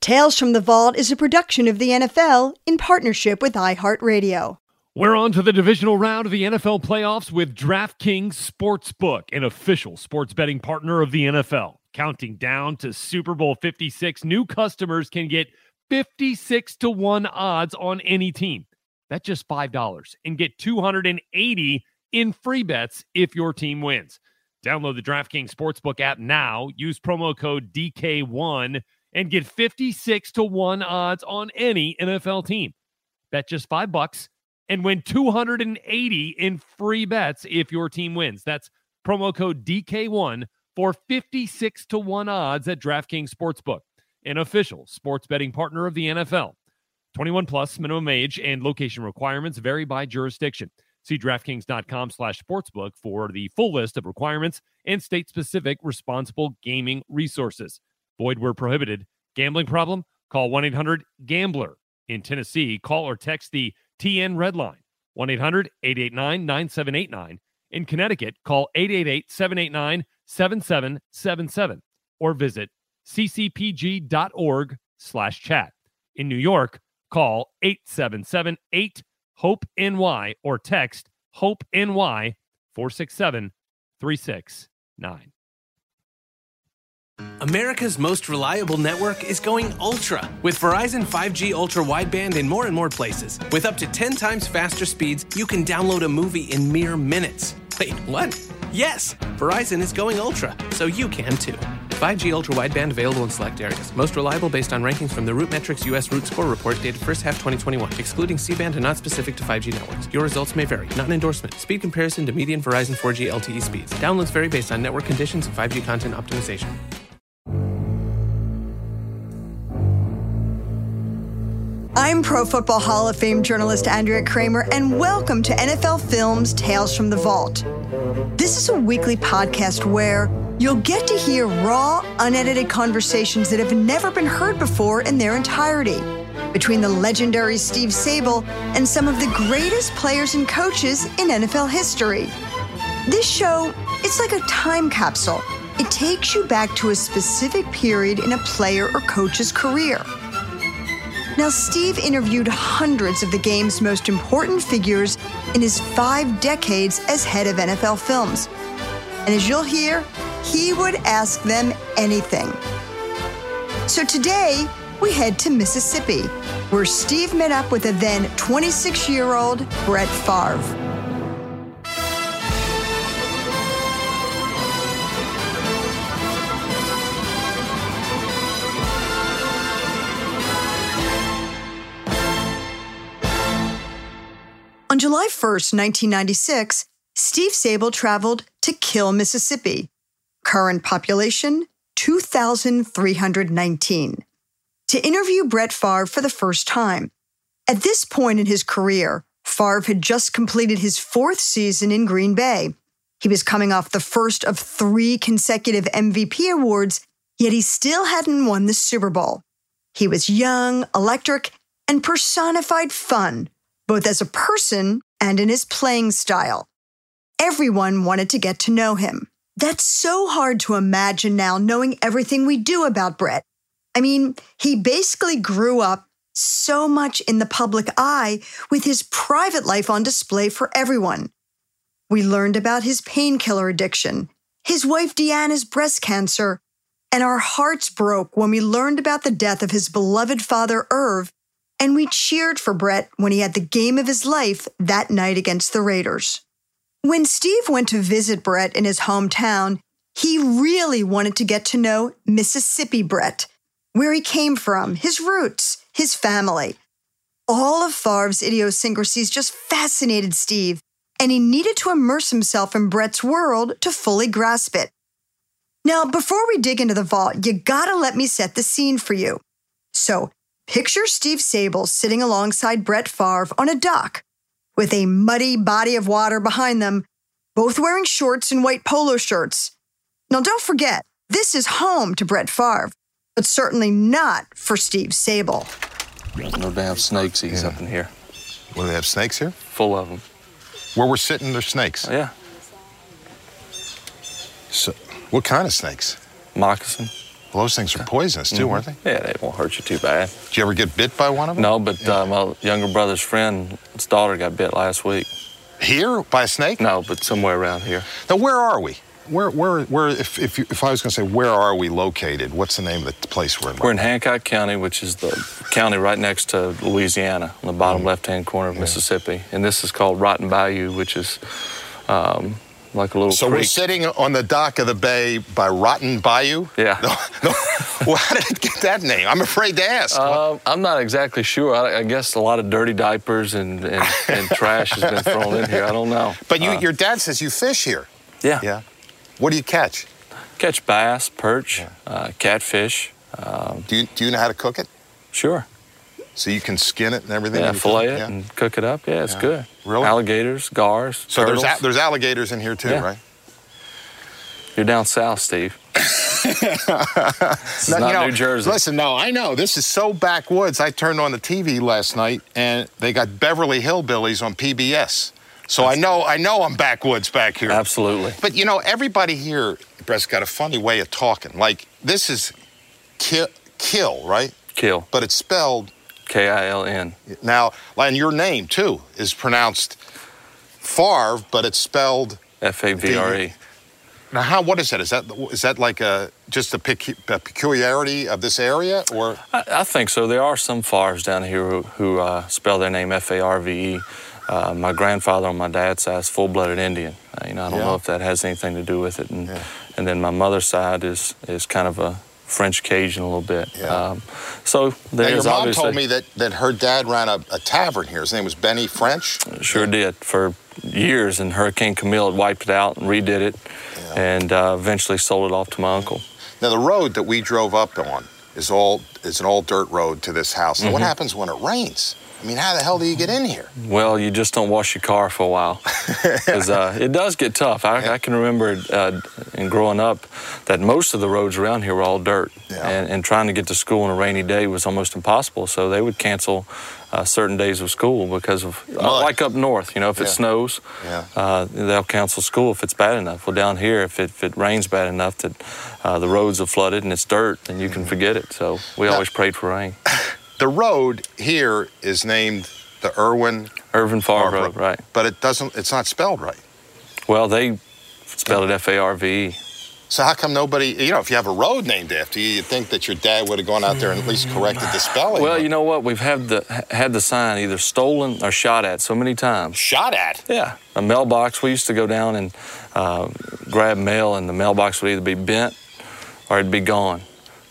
Tales from the Vault is a production of the NFL in partnership with iHeartRadio. We're on to the divisional round of the NFL playoffs with DraftKings Sportsbook, an official sports betting partner of the NFL. Counting down to Super Bowl 56, new customers can get 56 to 1 odds on any team. That's just $5 and get 280 in free bets if your team wins. Download the DraftKings Sportsbook app now. Use promo code DK1 and get 56 to 1 odds on any NFL team. Bet just 5 bucks and win 280 in free bets if your team wins. That's promo code DK1 for 56 to 1 odds at DraftKings Sportsbook, an official sports betting partner of the NFL. 21 plus minimum age and location requirements vary by jurisdiction. See DraftKings.com slash sportsbook for the full list of requirements and state-specific responsible gaming resources. Void where prohibited. Gambling problem? Call 1-800-GAMBLER. In Tennessee, call or text the TN Red Line, 1-800-889-9789. In Connecticut, call 888-789-7777 or visit ccpg.org slash chat. In New York, call 877-8 hope ny or text hope ny 467 369 America's most reliable network is going ultra with Verizon 5G ultra wideband in more and more places. With up to 10 times faster speeds, you can download a movie in mere minutes. Wait, what? Yes, Verizon is going ultra, so you can too. 5G ultra wideband available in select areas. Most reliable based on rankings from the RootMetrics US Root Score report dated first half 2021, excluding C-band and not specific to 5G networks. Your results may vary. Not an endorsement. Speed comparison to median Verizon 4G LTE speeds. Downloads vary based on network conditions and 5G content optimization. I'm Pro Football Hall of Fame journalist Andrea Kremer, and welcome to NFL Films Tales from the Vault. This is a weekly podcast where you'll get to hear raw, unedited conversations that have never been heard before in their entirety between the legendary Steve Sabol and some of the greatest players and coaches in NFL history. This show, it's like a time capsule. It takes you back to a specific period in a player or coach's career. Now, Steve interviewed hundreds of the game's most important figures in his five decades as head of NFL films. And as you'll hear, he would ask them anything. So today, we head to Mississippi, where Steve met up with a then 26 year old Brett Favre. On July 1st, 1996, Steve Sabol traveled to Kill, Mississippi. Current population 2,319. To interview Brett Favre for the first time. At this point in his career, Favre had just completed his fourth season in Green Bay. He was coming off the first of three consecutive MVP awards, yet he still hadn't won the Super Bowl. He was young, electric, and personified fun, both as a person and in his playing style. Everyone wanted to get to know him. That's so hard to imagine now, knowing everything we do about Brett. I mean, he basically grew up so much in the public eye with his private life on display for everyone. We learned about his painkiller addiction, his wife Deanna's breast cancer, and our hearts broke when we learned about the death of his beloved father, Irv, and we cheered for Brett when he had the game of his life that night against the Raiders. When Steve went to visit Brett in his hometown, he really wanted to get to know Mississippi Brett, where he came from, his roots, his family. All of Favre's idiosyncrasies just fascinated Steve, and he needed to immerse himself in Brett's world to fully grasp it. Now, before we dig into the vault, you gotta let me set the scene for you. So, picture Steve Sabol sitting alongside Brett Favre on a dock with a muddy body of water behind them, both wearing shorts and white polo shirts. Now, don't forget, this is home to Brett Favre, but certainly not for Steve Sabol. No damn snakes yeah. up in here. What, do they have snakes here? Full of them. Where we're sitting, there's snakes? Yeah. So, what kind of snakes? Moccasin. Well, those things are poisonous too, mm-hmm. aren't they? Yeah, they won't hurt you too bad. Did you ever get bit by one of them? No, but yeah. uh, my younger brother's friend's daughter got bit last week. Here by a snake? No, but somewhere around here. Now, where are we? Where, where, where? If, if, you, if I was going to say, where are we located? What's the name of the place we're in? We're in Hancock County, which is the county right next to Louisiana, on the bottom mm-hmm. left-hand corner of yeah. Mississippi, and this is called Rotten Bayou, which is um, like a little. So creek. we're sitting on the dock of the bay by Rotten Bayou. Yeah. No, no. well, how did it get that name? I'm afraid to ask. Uh, I'm not exactly sure. I, I, guess a lot of dirty diapers and, and, and trash has been thrown in here. I don't know. But you, uh, your dad says you fish here. Yeah. Yeah. What do you catch? Catch bass, perch, yeah. uh, catfish. Um, do you do you know how to cook it? Sure. So you can skin it and everything. Yeah, fillet it yeah. and cook it up. Yeah, it's yeah. good. Really? Alligators, gars. So turtles. there's a- there's alligators in here too, yeah. right? You're down south, Steve. this is not you know, New Jersey. Listen, no, I know this is so backwoods. I turned on the TV last night and they got Beverly Hillbillies on PBS. So That's I know I know I'm backwoods back here. Absolutely. But you know, everybody here, Brett's got a funny way of talking. Like this is kill, kill, right? Kill. But it's spelled K I L N. Now, and your name too is pronounced Favre, but it's spelled F A V R E. Now, how? What is that? Is that is that like a just a, pecu- a peculiarity of this area, or? I, I, think so. There are some Favres down here who, who uh, spell their name F A R V E. Uh, my grandfather on my dad's side is full-blooded Indian. Uh, you know, I don't yeah. know if that has anything to do with it. And yeah. and then my mother's side is is kind of a French Cajun a little bit. Yeah. Um, so there's your mom told me that, that her dad ran a, a, tavern here. His name was Benny French. Sure yeah. did for years, and Hurricane Camille had wiped it out and redid it, yeah. and uh, eventually sold it off to my uncle. Now the road that we drove up on is all is an all dirt road to this house. mm-hmm. what happens when it rains? I mean, how the hell do you get in here? Well, you just don't wash your car for a while. Because uh, it does get tough. I, yeah. I can remember uh, in growing up that most of the roads around here were all dirt. Yeah. And, and, trying to get to school on a rainy day was almost impossible. So they would cancel uh, certain days of school because of, uh, like up north, you know, if yeah. it snows, uh, they'll cancel school if it's bad enough. Well, down here, if it, if it rains bad enough that uh, the roads are flooded and it's dirt, then you can mm-hmm. forget it. So we now, always prayed for rain. The road here is named the Irwin Irvin Favre Road, right? But it doesn't. It's not spelled right. Well, they spelled it F A R V. So how come nobody, you know, if you have a road named after you, you'd think that your dad would have gone out there and at least corrected the spelling. Well, you know what? We've had the had the sign either stolen or shot at so many times. Shot at? Yeah. A mailbox. We used to go down and uh, grab mail, and the mailbox would either be bent or it'd be gone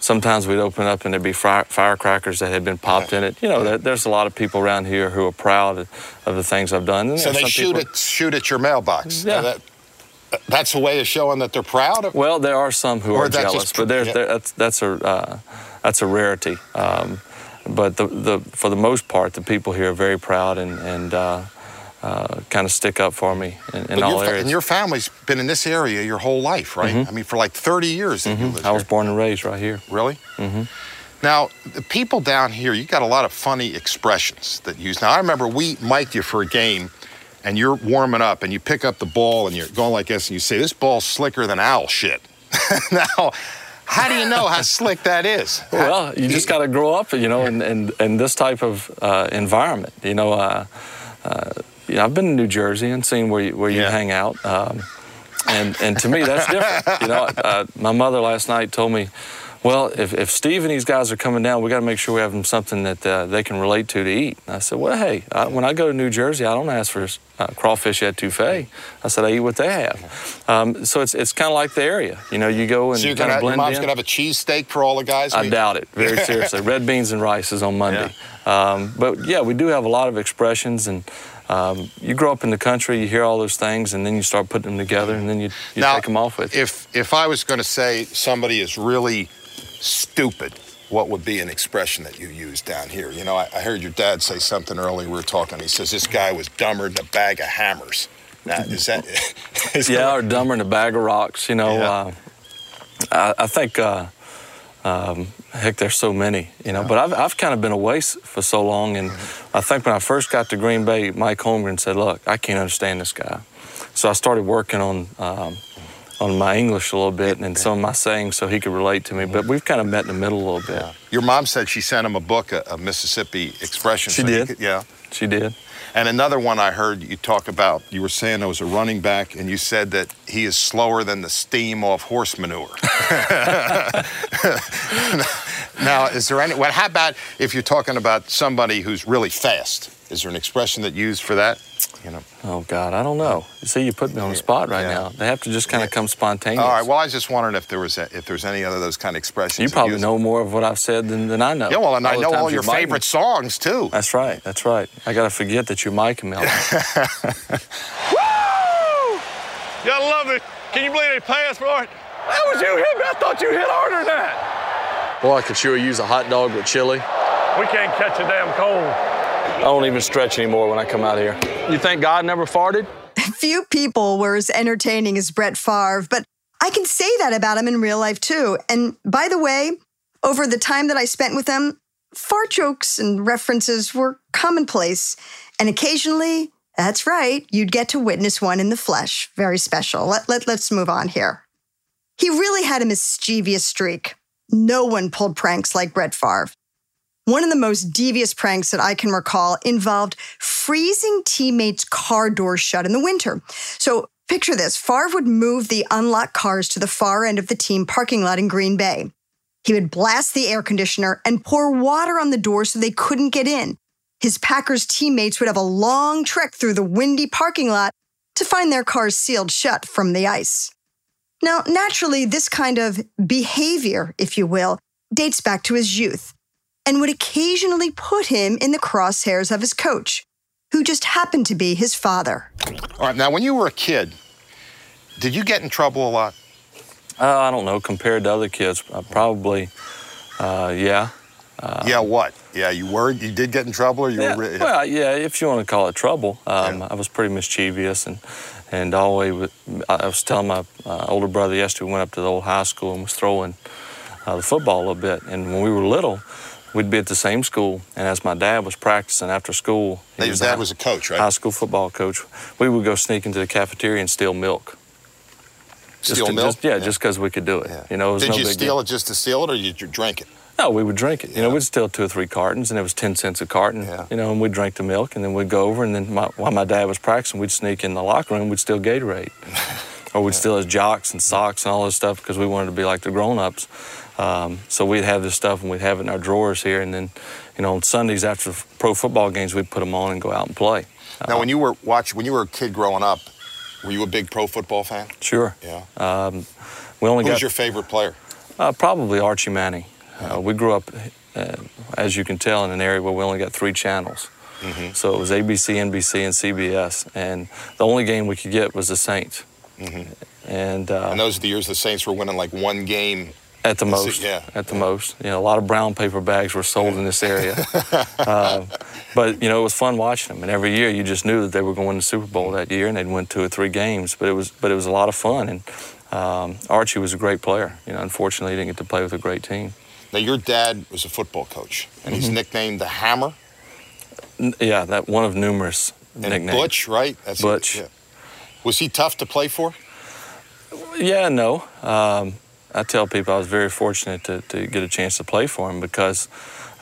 sometimes we'd open up and there'd be fire, firecrackers that had been popped in it. You know, there, there's a lot of people around here who are proud of, the things I've done. And so they shoot people, at shoot at your mailbox. Yeah. That, that's a way of showing that they're proud. Of, well, there are some who are jealous, just, but there's, yeah. there, that's that's a uh, that's a rarity. Um, but the, the for the most part, the people here are very proud and and. Uh, uh, kind of stick up for me in, in all areas. And your family's been in this area your whole life, right? Mm-hmm. I mean, for like 30 years. Mm-hmm. I was here. born and raised right here. Really? Mm-hmm. Now, the people down here, you got a lot of funny expressions that you use. Now, I remember we mic'd you for a game, and you're warming up, and you pick up the ball, and you're going like this, and you say, "This ball's slicker than owl shit." now, how do you know how slick that is? Well, you just got to grow up, you know, in, in, in this type of uh, environment. You know, uh, uh, you know, I've been in New Jersey and seen where you, where you Yeah. hang out. Um, and, and to me, that's different. You know, uh, my mother last night told me, well, if, if Steve and these guys are coming down, we got to make sure we have them something that uh, they can relate to to eat. And I said, well, hey, I, when I go to New Jersey, I don't ask for uh, crawfish etouffee. I said, I eat what they have. Um, so it's, it's kind of like the area. You know, you go and So you're kind of your mom's in. gonna have a cheesesteak for all the guys. I doubt it, very seriously. Red beans and rice is on Monday. Um, but yeah, we do have a lot of expressions, and um, you grow up in the country, you hear all those things, and then you start putting them together, and then you, you Now, take them off with you. If if I was going to say somebody is really stupid, what would be an expression that you use down here? You know, I, I heard your dad say something earlier. We were talking. He says this guy was dumber than a bag of hammers. Now, is that? Is yeah, that or dumber than a bag of rocks. You know, Yeah. uh, I, I think. Uh, um, heck, there's so many, you know. But I've, I've kind of been away for so long, and Mm-hmm. I think when I first got to Green Bay, Mike Holmgren said, "Look, I can't understand this guy," so I started working on um, on my English a little bit and some of my sayings so he could relate to me. But we've kind of met in the middle a little bit. Your mom said she sent him a book, a, a Mississippi expression. She so did. could- yeah. She did. And another one I heard you talk about, you were saying there was a running back, and you said that he is slower than the steam off horse manure. Now, is there any, well, how about if you're talking about somebody who's really fast? Is there an expression that you use for that? You know. Oh God, I don't know. You see, you put me on the spot right Yeah. now. They have to just kind of come spontaneous. All right. Well, I was just wondering if there was a, if there's any other of those kind of expressions. you probably use- know more of what I've said than, than I know. Yeah. Well, and I know all your miking- favorite songs too. That's right. That's right. I got to forget that you're miking me. all the Woo! Gotta love it. Can you believe they passed for it? That was you hit me. I thought you hit harder than that. Boy, I could sure use a hot dog with chili. We can't catch a damn cold. I don't even stretch anymore when I come out here. You think God never farted? Few people were as entertaining as Brett Favre, but I can say that about him in real life too. And by the way, over the time that I spent with him, fart jokes and references were commonplace. And occasionally, that's right, you'd get to witness one in the flesh. Very special. Let, let, let's move on here. He really had a mischievous streak. No one pulled pranks like Brett Favre. One of the most devious pranks that I can recall involved freezing teammates' car doors shut in the winter. So picture this Favre would move the unlocked cars to the far end of the team parking lot in Green Bay. He would blast the air conditioner and pour water on the doors so they couldn't get in. His Packers teammates would have a long trek through the windy parking lot to find their cars sealed shut from the ice. Now, naturally, this kind of behavior, if you will, dates back to his youth and would occasionally put him in the crosshairs of his coach, who just happened to be his father. All right. Now, when you were a kid, did you get in trouble a lot? Uh, I don't know. Compared to other kids, uh, probably, uh, yeah. yeah. What? Yeah. You were. You did get in trouble, or you Yeah, were. re- well, yeah, if you want to call it trouble. Um, Yeah. I was pretty mischievous, and and always. I was telling my uh, older brother yesterday. We went up to the old high school and was throwing uh, the football a little bit. And when we were little, we'd be at the same school. And as my dad was practicing after school, Your was dad a was a coach, right? high school football coach. We would go sneak into the cafeteria and steal milk. Just Steal to- milk. just- yeah, just because we could do it. Yeah. You know, it was Did no you big steal deal. it just to steal it, or did you drink it? No, we would drink it. You know, we'd steal two or three cartons, and it was ten cents a carton. Yeah. You know, and we'd drink the milk, and then we'd go over, and then my, while my dad was practicing, we'd sneak in the locker room, we'd steal Gatorade, or we'd steal his jocks and socks and all this stuff because we wanted to be like the grown-ups. Um, so we'd have this stuff, and we'd have it in our drawers here, and then, you know, on Sundays after pro football games, we'd put them on and go out and play. Now, when you were watch, when you were a kid growing up, were you a big pro football fan? Sure. Yeah. Um, we only Who got was your favorite player? Uh, probably Archie Manning. Uh, we grew up, uh, as you can tell, in an area where we only got three channels. Mm-hmm. So it was ABC, NBC, and CBS. And the only game we could get was the Saints. And uh, And those are the years the Saints were winning like one game. at the most, yeah, at the most, you know, a lot of brown paper bags were sold in this area. uh, but you know, it was fun watching them, and every year you just knew that they were going to the Super Bowl that year, and they'd win two or three games. But it was, but it was a lot of fun, and um, Archie was a great player. You know, unfortunately, he didn't get to play with a great team. Now, your dad was a football coach, and he's nicknamed the Hammer. N- Yeah, that one of numerous And nicknames. Butch, right? That's Butch. yeah. Was he tough to play for? Yeah, no. Um, I tell people I was very fortunate to, to get a chance to play for him because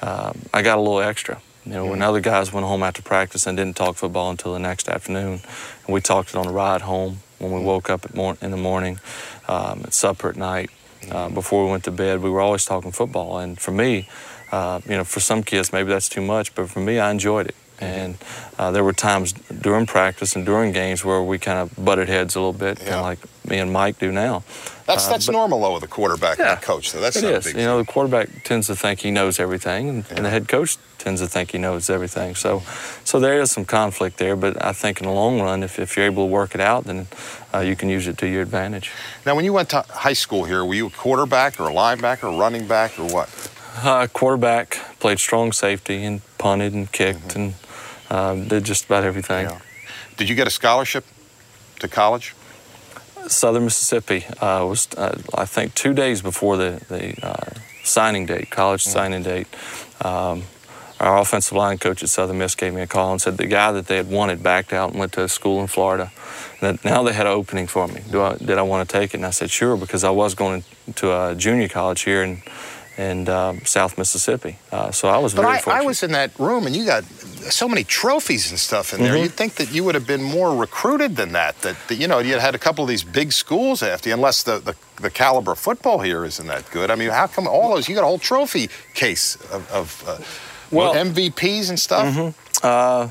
um, I got a little extra. You know, when other guys went home after practice and didn't talk football until the next afternoon, and we talked it on the ride home when we woke up at mor- in the morning, um, at supper at night, uh, before we went to bed, we were always talking football. And for me, uh, you know, for some kids maybe that's too much, but for me, I enjoyed it. And uh, there were times during practice and during games where we kind of butted heads a little bit, kind Yeah. of like me and Mike do now. That's Uh, that's but- normal though with a quarterback and a coach. Though that's It not is. a big You know, the quarterback tends to think he knows everything, and, and the head coach tends to think he knows everything. So, so there is some conflict there. But I think in the long run, if, if you're able to work it out, then uh, you can use it to your advantage. Now, when you went to high school here, were you a quarterback or a linebacker or running back or what? Uh, quarterback played strong safety and punted and kicked and uh, did just about everything. Yeah. Did you get a scholarship to college? Southern Mississippi uh, was, uh, I think, two days before the, the uh, signing date, college signing date. Um, our offensive line coach at Southern Miss gave me a call and said the guy that they had wanted backed out and went to a school in Florida. That now they had an opening for me. Do I, did I want to take it? And I said sure because I was going to a junior college here in in um, South Mississippi. Uh, so I was But very I, fortunate. I was in that room, and you got so many trophies and stuff in Mm-hmm. there. You'd think that you would have been more recruited than that. That, that you know, you had a couple of these big schools after you, unless the, the, the caliber of football here isn't that good. I mean, how come all those? You got a whole trophy case of, of uh, Well- MVPs and stuff. Uh,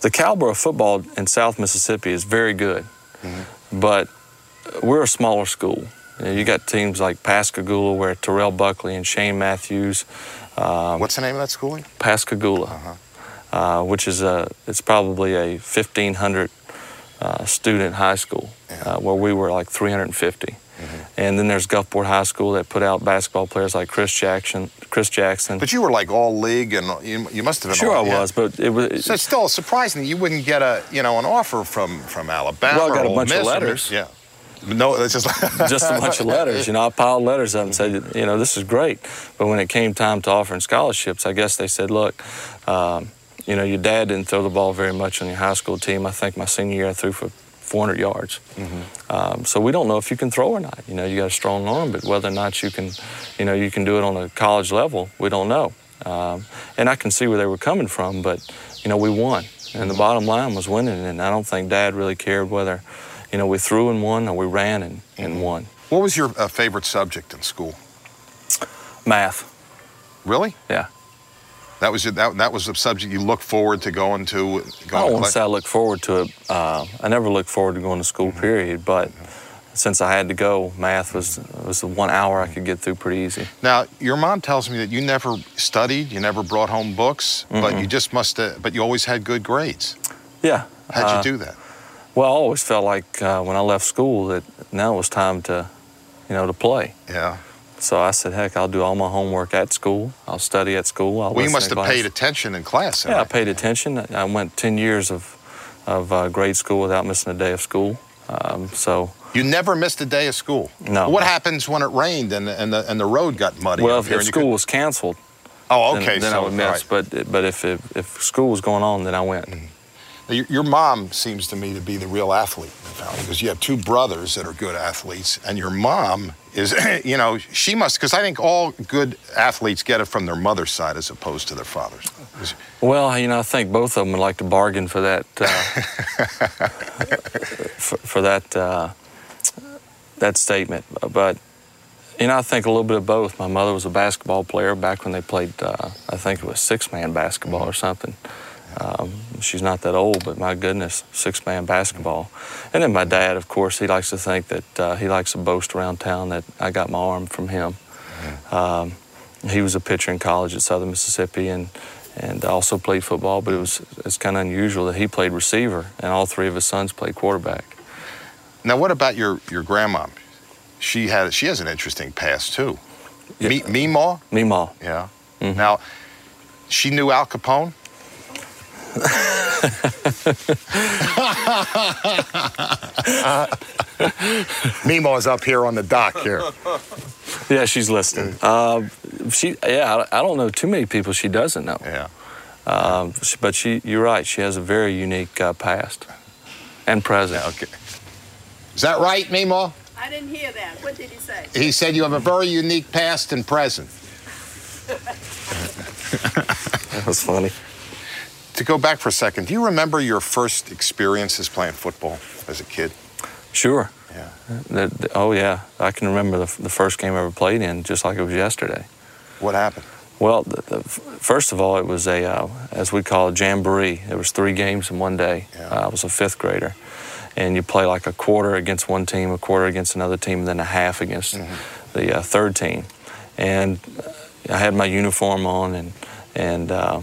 the caliber of football in South Mississippi is very good, but we're a smaller school. You, know, you got teams like Pascagoula, where Terrell Buckley and Shane Matthews. Um, What's the name of that school? Pascagoula, uh which is a it's probably a 1,500 uh, student high school, uh, where we were like 350. And then there's Gulfport High School that put out basketball players like Chris Jackson. Chris Jackson. But you were like all league, and you, you must have been. sure, all, I yeah. was, but it was. So it's still surprising that you wouldn't get a you know an offer from from Alabama. Well, I got a bunch of Miss or- letters. Yeah. No, it's just just a bunch of letters. You know, I piled letters up and said, you know, this is great. But when it came time to offering scholarships, I guess they said, look, um, you know, your dad didn't throw the ball very much on your high school team. I think my senior year I threw for 400 yards. Um, so we don't know if you can throw or not. You know, you got a strong arm, but whether or not you can, you know, you can do it on a college level, we don't know. Um, and I can see where they were coming from, but you know, we won, and the bottom line was winning. And I don't think Dad really cared whether, you know, we threw and won or we ran and, and won. What was your uh, favorite subject in school? Math. Really? Yeah. That was your, that, that was the subject you looked forward to going to. I don't to want to say I look forward to it. Uh, I never looked forward to going to school, period. But since I had to go, math was was the one hour I could get through pretty easy. Now, your mom tells me that you never studied, you never brought home books, but you just must. have but you always had good grades. Yeah. How'd uh, you do that? Well, I always felt like uh, when I left school that now it was time to, you know, to play. Yeah. So I said, heck, I'll do all my homework at school. I'll study at school. I'll Well, you must have class. paid attention in class. Yeah, I right? paid attention. I went 10 years of, of uh, grade school without missing a day of school. Um, so, You never missed a day of school. No. What happens when it rained and and the and the road got muddy? well, if, school could- was canceled, oh, then, okay. then so, I would miss. right. But but if, if if school was going on, then I went. Now, Your, your mom seems to me to be the real athlete in the family because you have two brothers that are good athletes, and your mom is, you know, she must, because I think all good athletes get it from their mother's side as opposed to their father's. Well, you know, I think both of them would like to bargain for that uh, for, for that uh, that statement. But you know, I think a little bit of both. My mother was a basketball player back when they played. Uh, I think it was six-man basketball or something. Um, she's not that old, but my goodness, six-man basketball. And then my dad, of course, he likes to think that uh, he likes to boast around town that I got my arm from him. Um, he was a pitcher in college at Southern Mississippi and and also played football, but it was it's kind of unusual that he played receiver and all three of his sons played quarterback. Now, what about your your grandma? She had she has an interesting past too. Yeah. Me, Meemaw? Meemaw. Yeah. Mm-hmm. Now, she knew Al Capone. Meemaw's up here on the dock here. Yeah, she's listening. Uh, she, yeah, I, I don't know too many people she doesn't know. Yeah. Um, she- but she, you're right. She has a very unique uh, past and present. Okay. Is that right, Meemaw? I didn't hear that. What did he say? He said you have a very unique past and present. That was funny. To go back for a second, do you remember your first experiences playing football as a kid? Sure. Yeah. The- the- oh yeah, I can remember the, the first game I ever played in, just like it was yesterday. What happened? Well, first of all, it was a, uh, as we call it, a jamboree. It was three games in one day. Yeah. Uh, I was a fifth grader. And you play like a quarter against one team, a quarter against another team, and then a half against the uh, third team. And uh, I had my uniform on, and, and uh,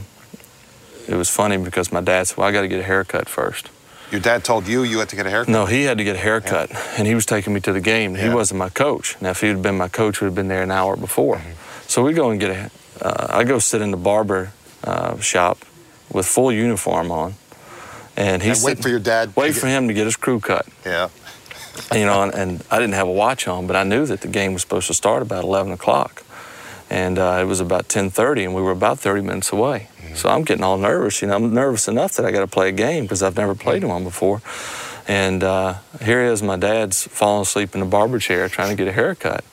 it was funny because my dad said, well, I got to get a haircut first. Your dad told you you had to get a haircut? No, he had to get a haircut, and he was taking me to the game. He Yeah. wasn't my coach. Now, if he had been my coach, we'd have been there an hour before. Mm-hmm. So we go and get a. Uh, I go sit in the barber uh, shop with full uniform on, and he's And wait sitting- for your dad. Wait to for get- him to get his crew cut. Yeah. You know, and, and I didn't have a watch on, but I knew that the game was supposed to start about 11 o'clock, and uh, it was about 10:30, and we were about 30 minutes away. So I'm getting all nervous. You know, I'm nervous enough that I got to play a game because I've never played one before. And uh, here is my dad's falling asleep in the barber chair trying to get a haircut.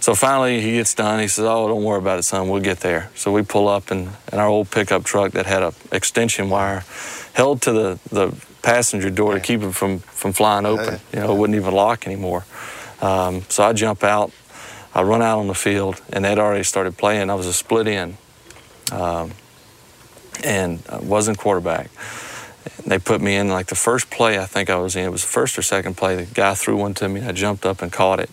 So finally he gets done. He says, "Oh, don't worry about it, son. We'll get there." So we pull up in, in our old pickup truck that had a extension wire held to the, the passenger door to keep it from, from flying open. You know, it wouldn't even lock anymore. Um, so I jump out. I run out on the field, and they'd already started playing. I was a split end, um, and I wasn't quarterback. They put me in like the first play I think I was in. It was the first or second play. The guy threw one to me. I jumped up and caught it,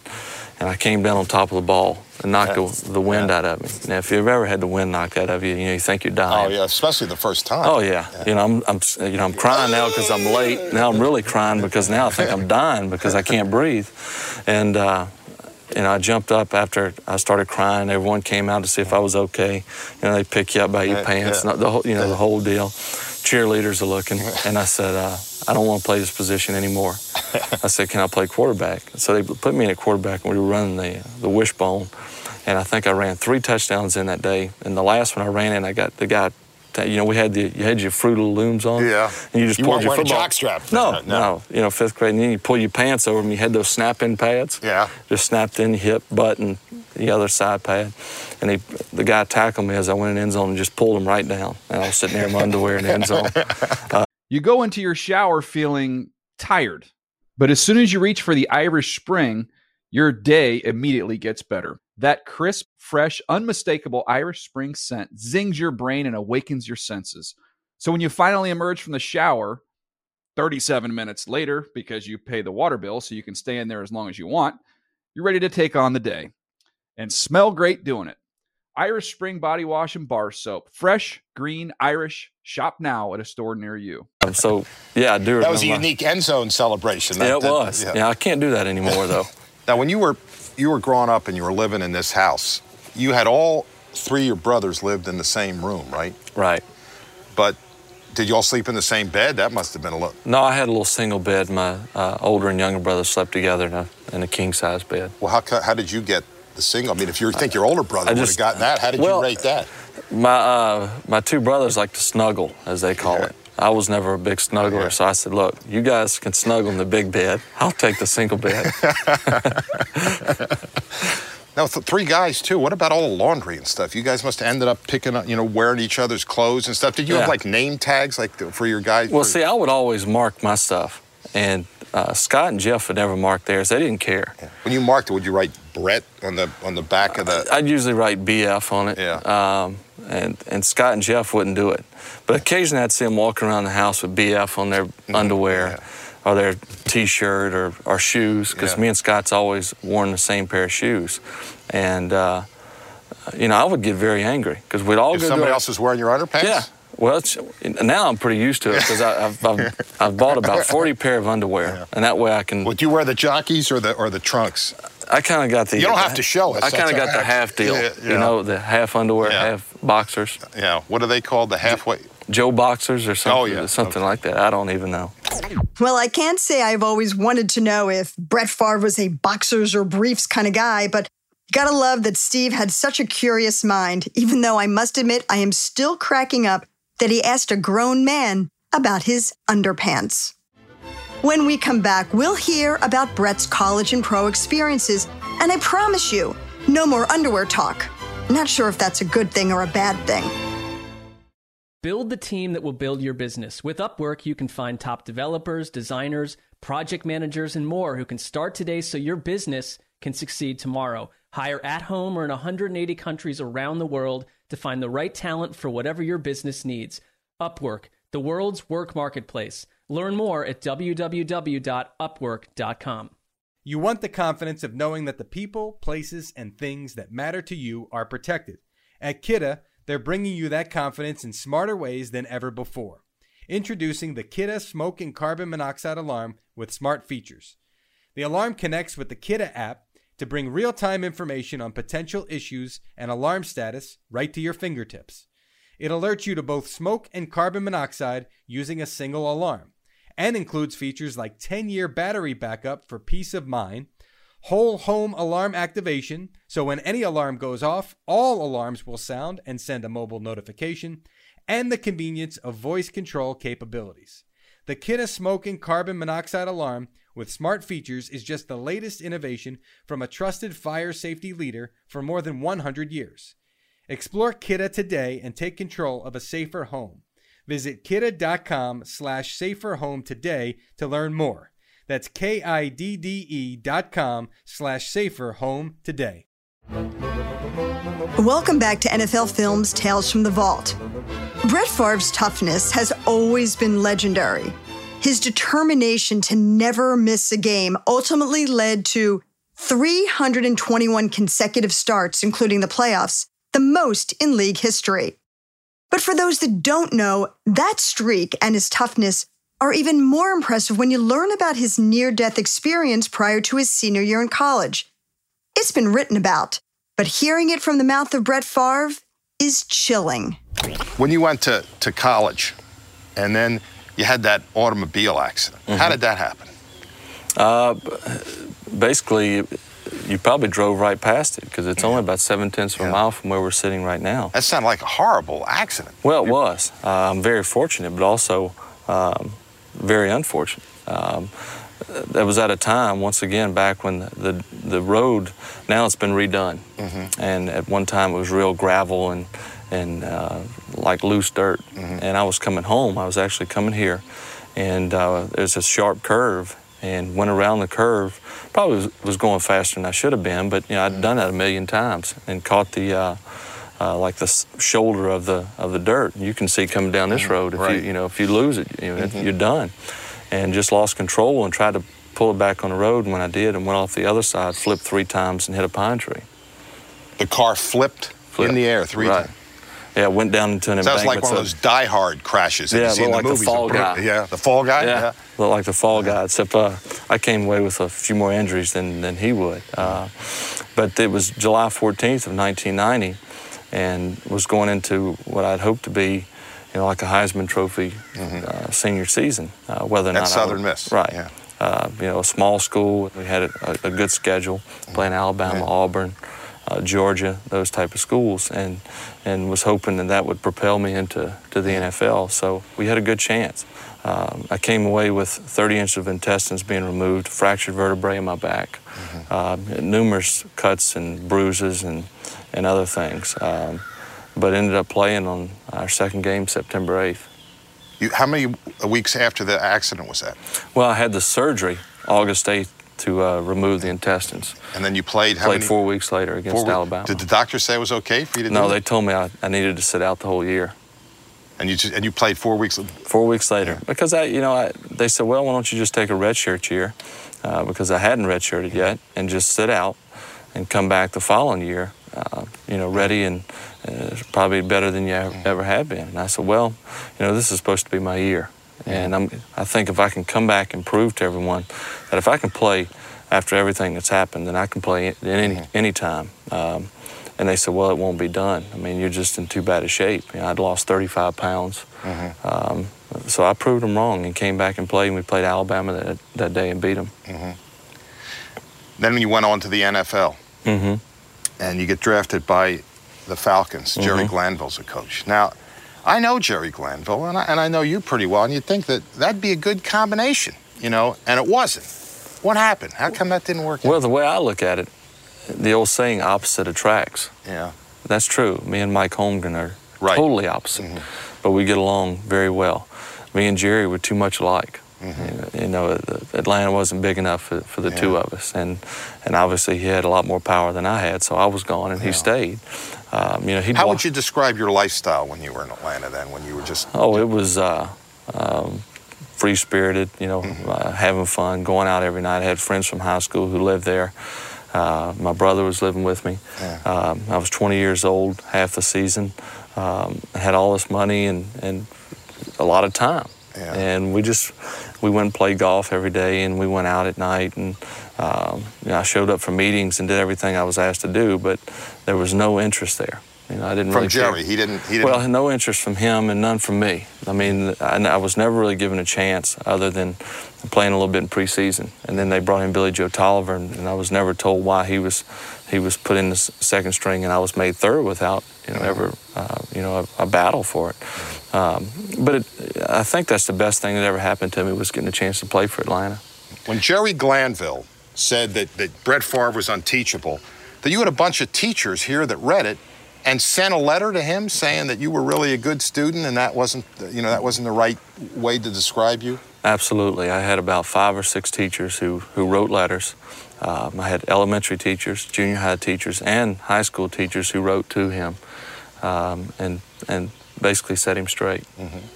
and I came down on top of the ball and knocked the, the wind out of me. Now, if you've ever had the wind knocked out of you, you know you think you're dying. Oh, yeah, especially the first time. Oh yeah. You know, I'm, I'm, you know, I'm crying now because I'm late. Now I'm really crying because now I think I'm dying because I can't breathe. And uh, know, I jumped up after I started crying. Everyone came out to see if I was okay. You know, they pick you up by your Yeah, pants, yeah. not the whole, you know, the whole deal. Cheerleaders are looking, and I said, uh, I don't want to play this position anymore. I said, Can I play quarterback? So they put me in at quarterback, and we were running the the wishbone. And I think I ran three touchdowns in that day. And the last one I ran in, I got the guy. You know, we had the you had your Fruit of Looms on. Yeah. And you just You pulled your wearing a football. jockstrap No, no, no. You know, fifth grade, and then you pull your pants over them. You had those snap-in pads. Yeah. Just snapped in, hip, button, the other side pad. And he, the guy tackled me as I went in the end zone and just pulled him right down. And I was sitting there in my underwear in the end zone. Uh, you go into your shower feeling tired, but as soon as you reach for the Irish Spring, your day immediately gets better. That crisp, fresh, unmistakable Irish Spring scent zings your brain and awakens your senses. So when you finally emerge from the shower, 37 minutes later, because you pay the water bill so you can stay in there as long as you want, you're ready to take on the day and smell great doing it. Irish Spring Body Wash and Bar Soap. Fresh, green, Irish. Shop now at a store near you. Um, so, yeah, I do That was a unique end zone celebration. Yeah, it that- was. Yeah. I can't do that anymore, though. Now, when you were you were growing up and you were living in this house, you had all three of your brothers lived in the same room, right? right. But did you all sleep in the same bed? That must have been a little. No, I had a little single bed. My uh, older and younger brothers slept together in a, in a king size bed. Well, how how did you get the single? I mean, if you think your older brother would have gotten that, how did well- you rate that? My uh, my two brothers like to snuggle, as they call Yeah. it. I was never a big snuggler, Yeah. so I said, "Look, you guys can snuggle in the big bed. I'll take the single bed." Now, th- three guys too. What about all the laundry and stuff? You guys must have ended up picking up, you know, wearing each other's clothes and stuff. Did you have like name tags, like for your guys? well, for- see, I would always mark my stuff, and uh, Scott and Jeff would never mark theirs. They didn't care. when you marked it, would you write Brett on the on the back of the? I'd usually write BF on it. Yeah. Um, and, and Scott and Jeff wouldn't do it. But occasionally I'd see them walking around the house with BF on their Mm-hmm. underwear or their t-shirt or, or shoes because Yeah. me and Scott's always worn the same pair of shoes. And, uh, you know, I would get very angry because we'd all if go somebody else is wearing your underpants? Yeah. Well, it's, now I'm pretty used to it because I've, I've, I've bought about 40 pair of underwear, and that way I can. Would you wear the jockeys or the or the trunks? I kind of got the. You don't have to show us. I kind of got the half. deal. Yeah, You know, the half underwear, Yeah. half boxers. Yeah. What are they called? The halfway. Joe boxers or something, Oh, yeah. something like that. I don't even know. Well, I can't say I've always wanted to know if Brett Favre was a boxers or briefs kind of guy, but you Gotta love that Steve had such a curious mind, even though I must admit I am still cracking up that he asked a grown man about his underpants. When we come back, we'll hear about Brett's college and pro experiences, and I promise you, no more underwear talk. Not sure if that's a good thing or a bad thing. Build the team that will build your business. With Upwork, you can find top developers, designers, project managers, and more who can start today so your business can succeed tomorrow. Hire at home or in 180 countries around the world to find the right talent for whatever your business needs. Upwork, the world's work marketplace. Learn more at www.upwork.com. You want the confidence of knowing that the people, places, and things that matter to you are protected. At Kidde, they're bringing you that confidence in smarter ways than ever before. Introducing the Kidde Smoke and Carbon Monoxide Alarm with smart features. The alarm connects with the Kidde app to bring real time information on potential issues and alarm status right to your fingertips. It alerts you to both smoke and carbon monoxide using a single alarm and includes features like 10 year battery backup for peace of mind, whole home alarm activation, so when any alarm goes off, all alarms will sound and send a mobile notification, and the convenience of voice control capabilities. The Kidde Smoke and Carbon Monoxide Alarm with smart features is just the latest innovation from a trusted fire safety leader for more than 100 years. Explore Kidde today and take control of a safer home. Visit kidde.com slash safer home today to learn more. That's K-I-D-D-E dot com slash safer home today. Welcome back to NFL Films Tales from the Vault. Brett Favre's toughness has always been legendary. His determination to never miss a game ultimately led to 321 consecutive starts, including the playoffs, the most in league history. But for those that don't know, that streak and his toughness are even more impressive when you learn about his near death experience prior to his senior year in college. It's been written about, but hearing it from the mouth of Brett Favre is chilling. When you went to, to college and then you had that automobile accident, how Mhm. did that happen? Uh, basically, you probably drove right past it because it's only about seven tenths of a mile from where we're sitting right now. That sounded like a horrible accident. Well, it was. Uh, I'm very fortunate, but also um, very unfortunate. Um, that was at a time, once again, back when the the road. Now it's been redone, and at one time it was real gravel and and uh, like loose dirt. And I was coming home. I was actually coming here, and uh, there's a sharp curve, and went around the curve. Probably was, was going faster than I should have been, but you know I'd done that a million times and caught the. Uh, uh, like the shoulder of the of the dirt. You can see coming down this Mhm, road. If right. you you know if you lose it, you know, Mhm. you're done. And just lost control and tried to pull it back on the road. And when I did, and went off the other side, flipped three times and hit a pine tree. The car flipped, in the air three right. times. Yeah, went down into an Sounds embankment. like one of those Die Hard crashes that yeah, you the like movies. the fall guy. Yeah, the fall guy. Yeah, looked like the fall guy, except uh, I came away with a few more injuries than, than he would. Uh, but it was July 14th of 1990, and was going into what I'd hoped to be, you know, like a Heisman Trophy uh, senior season. Uh, whether or At not I Southern would- Miss, right? yeah. Uh, you know, a small school. We had a, a, good schedule, playing Alabama, Auburn. Uh, Georgia, those type of schools, and and was hoping that that would propel me into to the NFL. So we had a good chance. Um, I came away with 30 inches of intestines being removed, fractured vertebrae in my back, uh, numerous cuts and bruises and and other things. Um, but ended up playing on our second game, September 8th. You, how many weeks after the accident was that? Well, I had the surgery August 8th to uh, remove the intestines. And then you played how Played many? four weeks later against Four Alabama. Did the doctor say it was okay for you to do no, they told me I, I needed to sit out the whole year. And you just, and you played four weeks. Four weeks later, because I, you know, I, they said, well, why don't you just take a redshirt year, uh, because I hadn't redshirted yet, and just sit out, and come back the following year, uh, you know, ready and uh, probably better than you ever, ever have been. And I said, well, you know, this is supposed to be my year, and I'm, I think if I can come back and prove to everyone that if I can play after everything that's happened, then I can play at any any time. Um, and they said, well, it won't be done. I mean, you're just in too bad a shape. You know, I'd lost 35 pounds. Um, so I proved them wrong and came back and played. And we played Alabama that, that day and beat them. hmm Then you went on to the NFL. hmm and you get drafted by the Falcons. Jerry Mhm. Glanville's a coach. Now, I know Jerry Glanville, and I, and I know you pretty well, and you'd think that that'd be a good combination, you know, and it wasn't. What happened? How come that didn't work? Well, the way I look at it, the old saying "opposite attracts." Yeah. That's true. Me and Mike Holmgren are Right. totally opposite, but we get along very well. Me and Jerry were too much alike. Mm-hmm. You know, Atlanta wasn't big enough for, for the two of us, and and obviously he had a lot more power than I had, so I was gone and he stayed. Um, you know, he. How would you describe your lifestyle when you were in Atlanta then, when you were just. Oh, it was uh, um, free spirited, you know, Mm-hmm. uh, having fun, going out every night. I had friends from high school who lived there. Uh, my brother was living with me. Um, I was 20 years old half the season. Um, I had all this money and, and a lot of time. And we just, we went and played golf every day and we went out at night and um, you know, I showed up for meetings and did everything I was asked to do, but there was no interest there. You know, I didn't From really care. Jerry, he didn't. He didn't. Well, no interest from him and none from me. I mean, I, I was never really given a chance other than playing a little bit in preseason. And then they brought in Billy Joe Tolliver, and, and I was never told why he was he was put in the second string, and I was made third without you know ever uh, you know a, a battle for it. Um, but it, I think that's the best thing that ever happened to me was getting a chance to play for Atlanta. When Jerry Glanville said that, that Brett Favre was unteachable, that you had a bunch of teachers here that read it and sent a letter to him saying that you were really a good student and that wasn't, you know, that wasn't the right way to describe you? Absolutely. I had about five or six teachers who, who wrote letters. Um, I had elementary teachers, junior high teachers, and high school teachers who wrote to him um, and, and basically set him straight.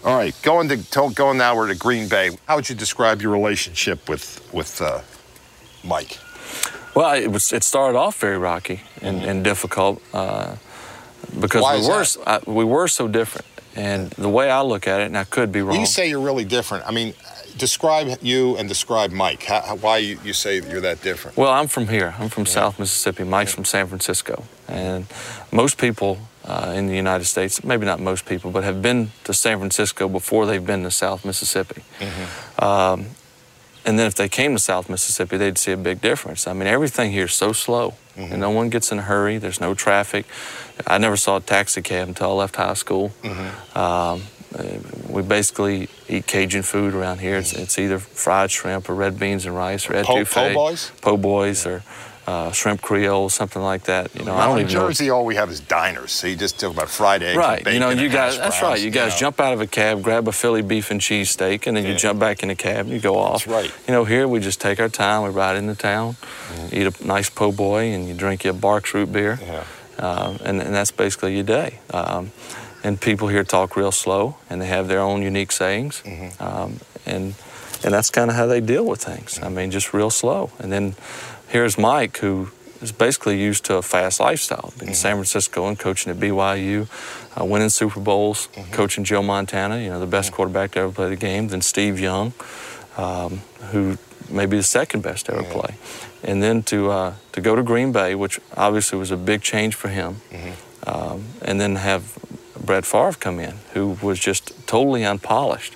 All right, going to going now we're to Green Bay. How would you describe your relationship with with uh, Mike? Well, it was. It started off very rocky and, and difficult uh, because Why we were I, we were so different. And the way I look at it, and I could be wrong. You say you're really different, I mean, describe you and describe Mike. How, how, why you, you say you're that different? Well, I'm from here. I'm from South Mississippi. Mike's from San Francisco. And most people uh, in the United States, maybe not most people, but have been to San Francisco before they've been to South Mississippi. Um, and then if they came to South Mississippi, they'd see a big difference. I mean, everything here is so slow, and no one gets in a hurry. There's no traffic. I never saw a taxi cab until I left high school. Um, uh, we basically eat Cajun food around here. It's, it's either fried shrimp or red beans and rice or Po- etouffee, po' boys? po' boys, or uh, shrimp creole, something like that. You know, I don't in even know. Jersey, all we have is diners. So you just talk about fried eggs, Right, bacon you know, you guys. That's browns, right. You guys know. jump out of a cab, grab a Philly beef and cheese steak, and then you jump back in the cab and you go off. That's right. You know, here we just take our time. We ride into town, Mm-hmm. eat a nice po' boy, and you drink your Barq's root beer, um, and, and that's basically your day. Um, and people here talk real slow, and they have their own unique sayings, Mm-hmm. um, and and that's kind of how they deal with things. I mean, just real slow. And then here's Mike, who is basically used to a fast lifestyle, in San Francisco and coaching at BYU, uh, winning Super Bowls, coaching Joe Montana, you know, the best quarterback to ever play the game, then Steve Young, um, who may be the second best to ever play. And then to, uh, to go to Green Bay, which obviously was a big change for him, um, and then have Brett Favre come in, who was just totally unpolished.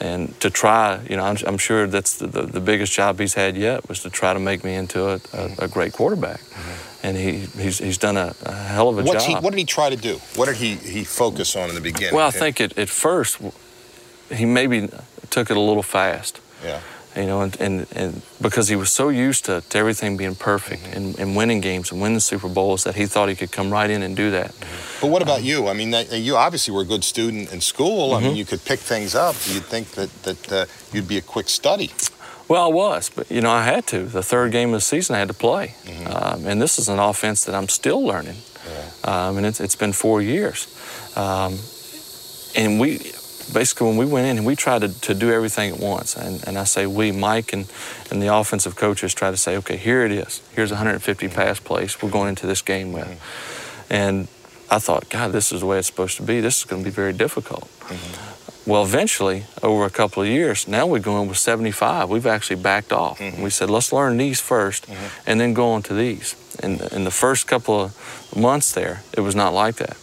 And to try, you know, I'm, I'm sure that's the, the, the biggest job he's had yet was to try to make me into a, a, a great quarterback. Mm-hmm. And he, he's, he's done a, a hell of a What's job. he, what did he try to do? What did he, he focus on in the beginning? Well, I think at, at first he maybe took it a little fast. Yeah. You know, and, and, and because he was so used to, to everything being perfect Mm-hmm. and, and winning games and winning Super Bowls that he thought he could come right in and do that. But what about you? I mean, that, you obviously were a good student in school. I mean, Mhm. you could pick things up. You'd think that, that uh, you'd be a quick study. Well, I was, but you know, I had to. The third game of the season, I had to play, um, and this is an offense that I'm still learning. Um, and it's, it's been four years, um, and we basically when we went in and we tried to, to do everything at once. And, and I say we, Mike and, and the offensive coaches, try to say, okay, here it is. Here's 150 pass plays we're going into this game with, and I thought, God, this is the way it's supposed to be. This is going to be very difficult. Mm-hmm. Well, eventually, over a couple of years, now we're going with 75. We've actually backed off. Mm-hmm. We said, let's learn these 1st mm-hmm. and then go on to these. And in the first couple of months there, it was not like that.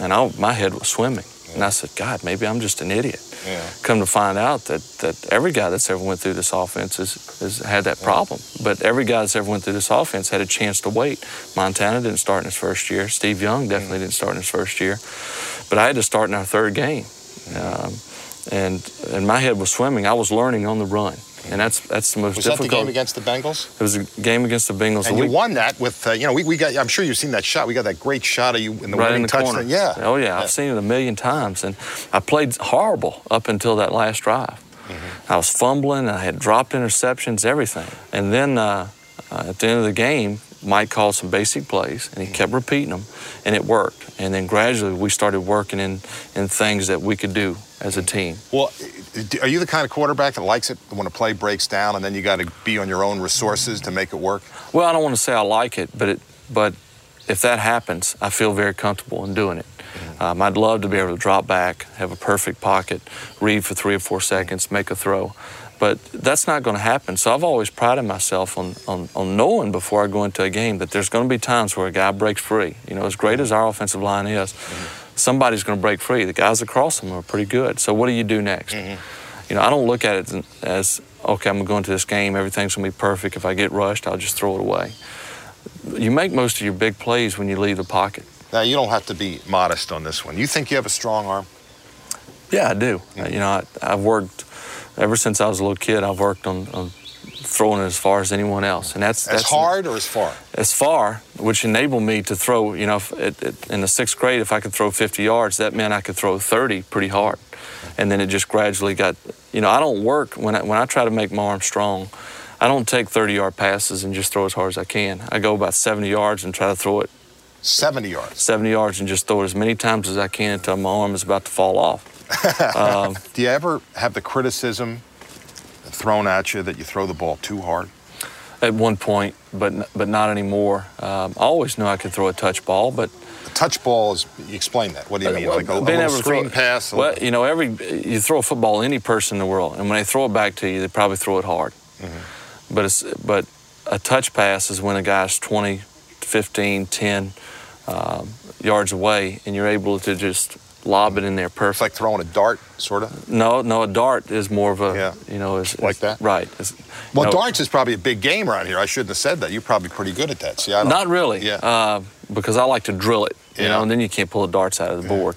And I, my head was swimming. And I said, God, maybe I'm just an idiot. Yeah. Come to find out that, that every guy that's ever went through this offense has, has had that problem. But every guy that's ever went through this offense had a chance to wait. Montana didn't start in his first year. Steve Young definitely didn't start in his first year. But I had to start in our third game. Um, and, and my head was swimming. I was learning on the run. And that's that's the most difficult. Was that the game against the Bengals? it was a game against the Bengals. And The you won that with, uh, you know, we, we got, I'm sure you've seen that shot. We got that great shot of you in the right winning in the touchdown. corner. Yeah. Oh yeah, I've seen it a million times, and I played horrible up until that last drive. Mm-hmm. I was fumbling. I had dropped interceptions, everything. And then uh, uh, at the end of the game, Mike called some basic plays, and he kept repeating them, and it worked. And then gradually, we started working in in things that we could do as a team. Well, are you the kind of quarterback that likes it when a play breaks down and then you got to be on your own resources to make it work? Well, I don't want to say I like it, but it, but if that happens, I feel very comfortable in doing it. Um, I'd love to be able to drop back, have a perfect pocket, read for three or four seconds, make a throw. But that's not going to happen. So I've always prided myself on, on, on knowing before I go into a game that there's going to be times where a guy breaks free. You know, as great as our offensive line is, somebody's going to break free. The guys across them are pretty good. So what do you do next? You know, I don't look at it as, okay, I'm going to go into this game, everything's going to be perfect. If I get rushed, I'll just throw it away. You make most of your big plays when you leave the pocket. Now, you don't have to be modest on this one. You think you have a strong arm? Yeah, I do. Uh, You know, I, I've worked ever since I was a little kid. I've worked on, on throwing it as far as anyone else, and that's As that's hard or as far? as far, which enabled me to throw. You know, it, it, in the sixth grade, if I could throw 50 yards, that meant I could throw 30 pretty hard, and then it just gradually got. You know, I don't work when I, when I try to make my arm strong. I don't take 30 yard passes and just throw as hard as I can. I go about 70 yards and try to throw it 70 yards. 70 yards and just throw it as many times as I can until my arm is about to fall off. Um, Do you ever have the criticism thrown at you that you throw the ball too hard? at one point, but but not anymore. Um, I always knew I could throw a touch ball, but A touch ball is, explain that. What do you mean? well, like a, a little screen throw, pass? a Well, little- you know, every you throw a football any person in the world, and when they throw it back to you, they probably throw it hard. Mm-hmm. But it's but a touch pass is when a guy's 20, 15, 10 um, yards away, and you're able to just lob it in there perfect. It's like throwing a dart, sort of. No, no, a dart is more of a Yeah. you know is Like is- that? right. It's- Well, no, darts is probably a big game around here. I shouldn't have said that. You're probably pretty good at that. See, I don't. Not really. Yeah. Uh, because I like to drill it, you Yeah. know, and then you can't pull the darts out of the board.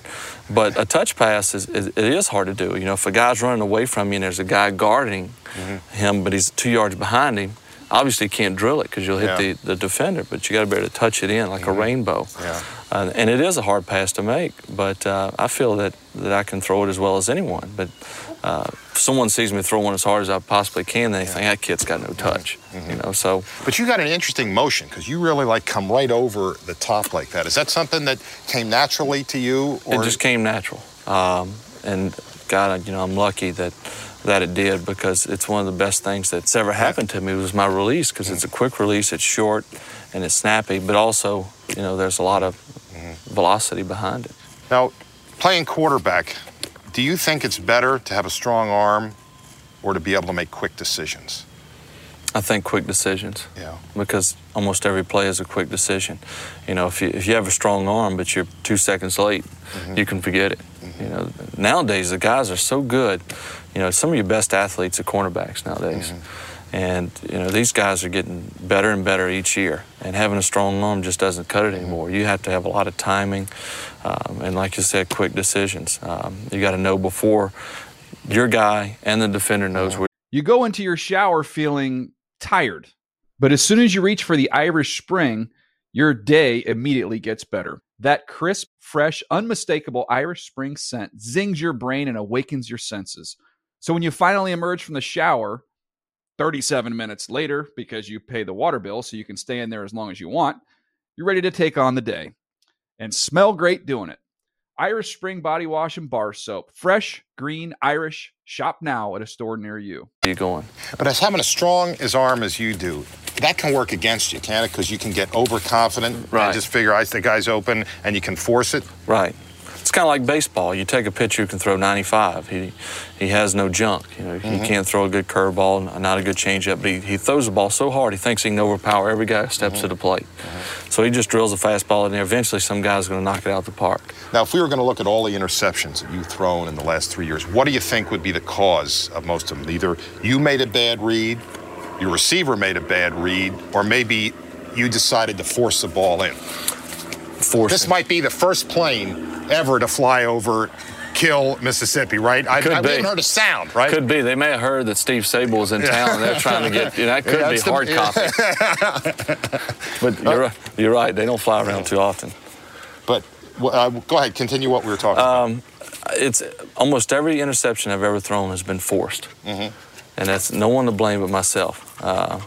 But a touch pass is, is it is hard to do. You know, if a guy's running away from you and there's a guy guarding Mm-hmm. him, but he's two yards behind him, obviously you can't drill it because you'll hit Yeah. Mm-hmm. the, the defender. But you got to be able to touch it in like a rainbow. Yeah. Uh, and it is a hard pass to make, but uh, I feel that, that I can throw it as well as anyone. But uh, if someone sees me throw one as hard as I possibly can, they think that kid's got no touch. Mm-hmm. You know, so But you got an interesting motion because you really like come right over the top like that. Is that something that came naturally to you, or It just came natural. Um, and God, you know, I'm lucky that that it did because it's one of the best things that's ever happened to me was my release because it's a quick release, it's short, and it's snappy, but also, you know, there's a lot of mm-hmm. velocity behind it. now playing quarterback? Do you think it's better to have a strong arm, or to be able to make quick decisions? I think quick decisions. Yeah. Because almost every play is a quick decision. You know, if you if you have a strong arm but you're two seconds late, mm-hmm. you can forget it. You mm-hmm. know, nowadays the guys are so good. You know, some of your best athletes are cornerbacks nowadays. And you know these guys are getting better and better each year, and having a strong arm just doesn't cut it anymore. You have to have a lot of timing, um, and like you said, quick decisions. Um, you got to know before your guy and the defender knows where. You go into your shower feeling tired, but as soon as you reach for the Irish Spring, your day immediately gets better. That crisp, fresh, unmistakable Irish Spring scent zings your brain and awakens your senses. So when you finally emerge from the shower, 37 minutes later, because you pay the water bill so you can stay in there as long as you want, you're ready to take on the day and smell great doing it. Irish Spring Body Wash and Bar Soap. Fresh, green, Irish. Shop now at a store near you. you going? But as having a strong as arm as you do, that can work against you, can it? Because you can get overconfident Right. and just figure, I the guy's open, and you can force it. Right. It's kind of like baseball. You take a pitcher who can throw 95. He he has no junk. You know, he mm-hmm. can't throw a good curveball, not a good changeup, but he, he throws the ball so hard he thinks he can overpower every guy who steps mm-hmm. to the plate. Mm-hmm. So he just drills a fastball in there. Eventually, some guy's going to knock it out the park. Now, if we were going to look at all the interceptions that you've thrown in the last three years, what do you think would be the cause of most of them? Either you made a bad read, your receiver made a bad read, or maybe you decided to force the ball in. Force this might be the first plane ever to fly over Kiln Mississippi, right? I, Could I be. haven't heard a sound, right? Could be. They may have heard that Steve Sabol was in town and they're trying to get, you know, that could Yeah, be that's the- hard copy. but you're, right- you're right. They don't fly around too often. But uh, go ahead, continue what we were talking um, It's almost every interception I've ever thrown has been forced. Mhm. And that's no one to blame but myself. Uh,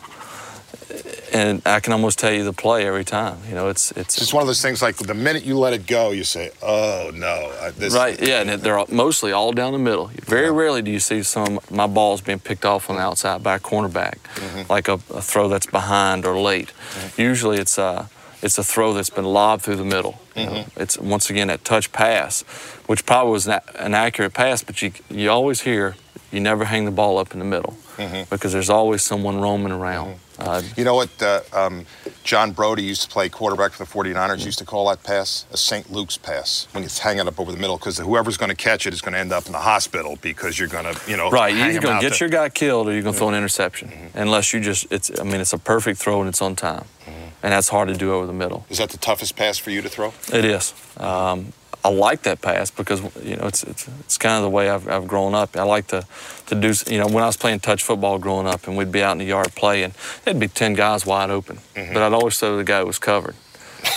and I can almost tell you the play every time. You know, it's it's It's just one of those things like the minute you let it go, you say, oh no. I- This, right. Yeah, and they're all- mostly all down the middle. Very rarely do you see some of my balls being picked off on the outside by a cornerback, Mm-hmm. like a, a throw that's behind or late. Usually, it's a it's a throw that's been lobbed through the middle. You know, Mm-hmm. It's once again that touch pass, which probably was an, an accurate pass, but you you always hear you never hang the ball up in the middle Mhm. because there's always someone roaming around. Uh, You know what uh, um, John Brodie used to play quarterback for the 49ers, used to call that pass a St. Luke's pass when it's hanging up over the middle because whoever's going to catch it is going to end up in the hospital because you're going to, you know, Right, you're hang either him going to get there. your guy killed or you're going to throw an interception. Unless you just, it's. I mean, it's a perfect throw and it's on time, and that's hard to do over the middle. Is that the toughest pass for you to throw? It is. Um, I like that pass because you know it's it's, it's kind of the way I've, I've grown up. I like to to do you know when I was playing touch football growing up and we'd be out in the yard playing, there'd be ten guys wide open, but I'd always throw the guy who was covered.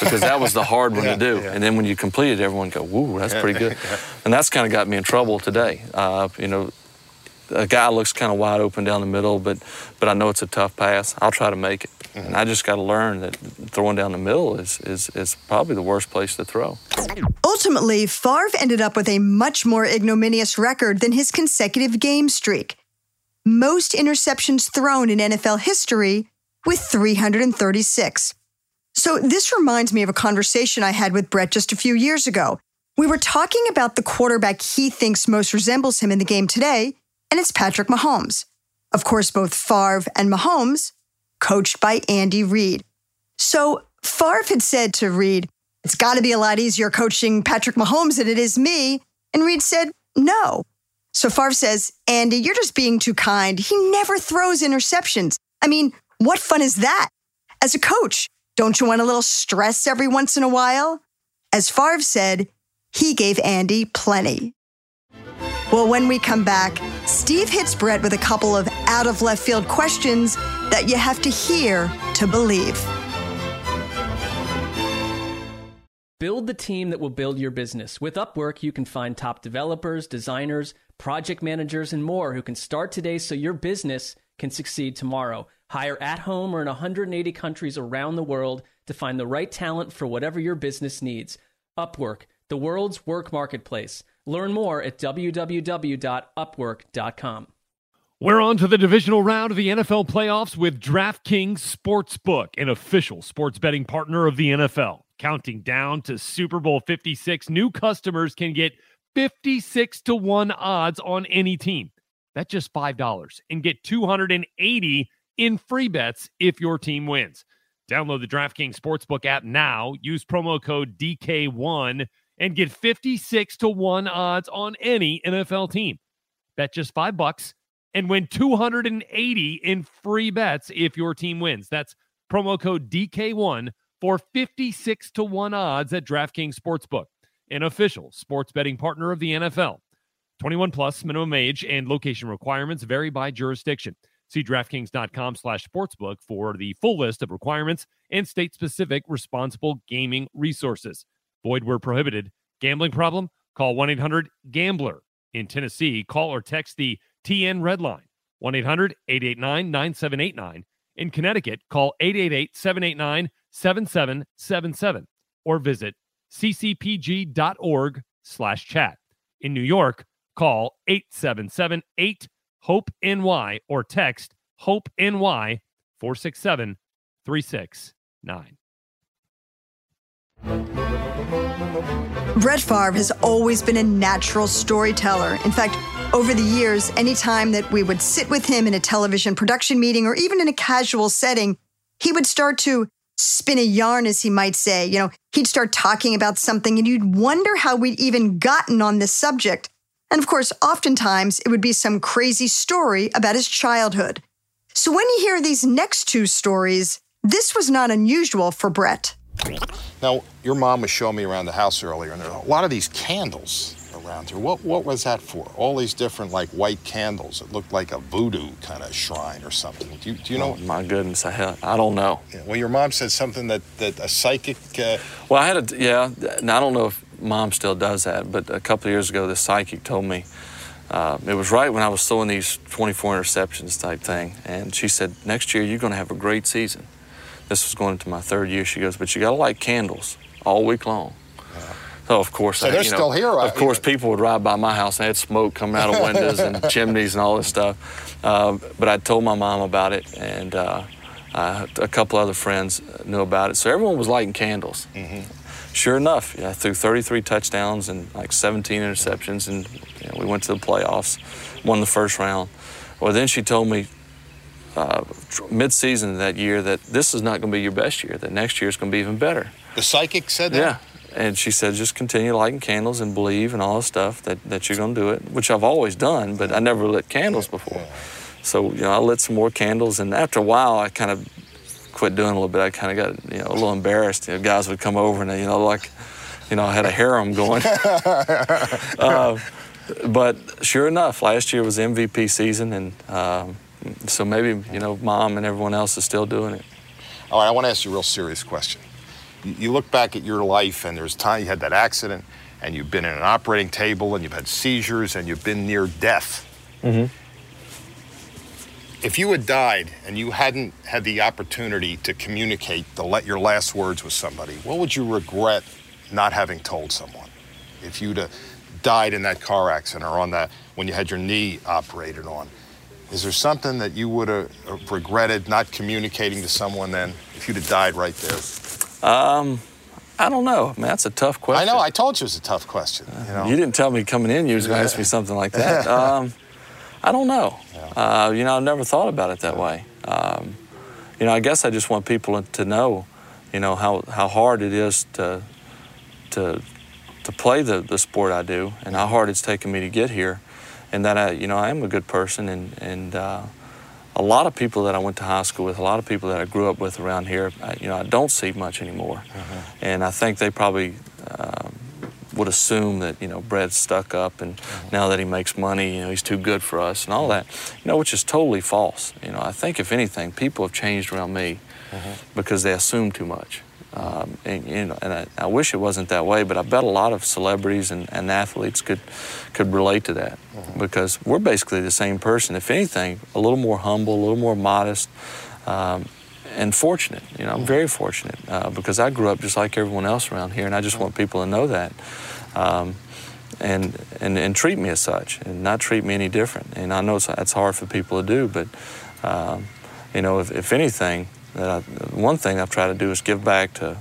because that was the hard one Yeah, to do. yeah. And then when you completed, everyone go, "Woo, that's Yeah, pretty good." And that's kind of got me in trouble today. Uh, you know, a guy looks kind of wide open down the middle, but but I know it's a tough pass. I'll try to make it, and I just got to learn that throwing down the middle is, is is probably the worst place to throw. Ultimately, Favre ended up with a much more ignominious record than his consecutive game streak. Most interceptions thrown in NFL history with 336. So, this reminds me of a conversation I had with Brett just a few years ago. We were talking about the quarterback he thinks most resembles him in the game today, and it's Patrick Mahomes. Of course, both Favre and Mahomes, coached by Andy Reid. So, Favre had said to Reid, It's got to be a lot easier coaching Patrick Mahomes than it is me. And Reid said, No. So Favre says, Andy, you're just being too kind. He never throws interceptions. I mean, what fun is that? As a coach, don't you want a little stress every once in a while? As Favre said, he gave Andy plenty. Well, when we come back, Steve hits Brett with a couple of out of left field questions that you have to hear to believe. Build the team that will build your business. With Upwork, you can find top developers, designers, project managers, and more who can start today so your business can succeed tomorrow. Hire at home or in 180 countries around the world to find the right talent for whatever your business needs. Upwork, the world's work marketplace. Learn more at www.upwork.com. We're on to the divisional round of the NFL playoffs with DraftKings Sportsbook, an official sports betting partner of the NFL. Counting down to Super Bowl 56, new customers can get 56 to 1 odds on any team. That's just $5 and get 280 in free bets if your team wins. Download the DraftKings Sportsbook app now, use promo code DK1 and get 56 to 1 odds on any NFL team. Bet just 5 bucks and win 280 in free bets if your team wins. That's promo code DK1 for 56 to 1 odds at DraftKings Sportsbook, an official sports betting partner of the NFL. 21 plus minimum age and location requirements vary by jurisdiction. See DraftKings.com slash sportsbook for the full list of requirements and state specific responsible gaming resources. Void where prohibited. Gambling problem? Call 1 800 Gambler. In Tennessee, call or text the TN Red Line 1 800 889 9789. In Connecticut, call 888 789 7777 or visit ccpg.org slash chat. In New York, call 877 8 HOPE NY or text HOPE NY 467 369. Brett Favre has always been a natural storyteller. In fact, over the years, anytime that we would sit with him in a television production meeting or even in a casual setting, he would start to spin a yarn, as he might say. You know, he'd start talking about something and you'd wonder how we'd even gotten on this subject. And of course, oftentimes it would be some crazy story about his childhood. So when you hear these next two stories, this was not unusual for Brett. Now, your mom was showing me around the house earlier, and there are a lot of these candles around here. What what was that for? All these different like white candles. It looked like a voodoo kind of shrine or something. Do you, do you know? Oh, my goodness, I, I don't know. Yeah, well, your mom said something that that a psychic. Uh... Well, I had a yeah. Now I don't know if mom still does that, but a couple of years ago, the psychic told me. Uh, it was right when I was throwing these 24 interceptions type thing, and she said, "Next year you're going to have a great season." This was going into my third year. She goes, "But you got to light candles all week long." So of course, So I- they're you know, still here, Of uh, course, people would ride by my house and they had smoke coming out of windows and chimneys and all this stuff. Uh, but I told my mom about it, and uh, uh, a couple other friends knew about it. So everyone was lighting candles. Sure enough, yeah, I threw 33 touchdowns and like 17 interceptions, and you know, we went to the playoffs, won the first round. Well, then she told me uh, mid-season that year that this is not going to be your best year. That next year is going to be even better. The psychic said that. Yeah. And she said, just continue lighting candles and believe and all this stuff that, that you're going to do it, which I've always done, but I never lit candles before. So, you know, I lit some more candles, and after a while, I kind of quit doing a little bit. I kind of got, you know, a little embarrassed. You know, guys would come over and, they, you know, like, you know, I had a harem going. uh, but sure enough, last year was MVP season, and um, so maybe, you know, mom and everyone else is still doing it. All right, I want to ask you a real serious question. You, you look back at your life, and there's time you had that accident, and you've been in an operating table, and you've had seizures, and you've been near death. Mm-hmm. If you had died and you hadn't had the opportunity to communicate the let your last words with somebody, what would you regret not having told someone? If you'd have died in that car accident or on that when you had your knee operated on, is there something that you would have regretted not communicating to someone then if you'd have died right there? Um, I don't know. Man, that's a tough question. I know. I told you it was a tough question. You know. You didn't tell me coming in you was going to ask me something like that. Um, I don't know. Uh, you know, I never thought about it that way. Um, you know, I guess I just want people to know, you know, how, how hard it is to to to play the, the sport I do, and how hard it's taken me to get here, and that I, you know, I am a good person, and and uh, a lot of people that I went to high school with, a lot of people that I grew up with around here, I, you know, I don't see much anymore, and I think they probably. Um, would assume that you know Brett's stuck up, and now that he makes money, you know he's too good for us, and all that, you know, which is totally false. You know, I think if anything, people have changed around me because they assume too much. Um, and you know, and I, I wish it wasn't that way, but I bet a lot of celebrities and, and athletes could could relate to that because we're basically the same person. If anything, a little more humble, a little more modest. Um, and fortunate, you know, I'm very fortunate uh, because I grew up just like everyone else around here, and I just want people to know that, um, and, and and treat me as such, and not treat me any different. And I know it's, that's hard for people to do, but um, you know, if, if anything, that I, one thing I've tried to do is give back to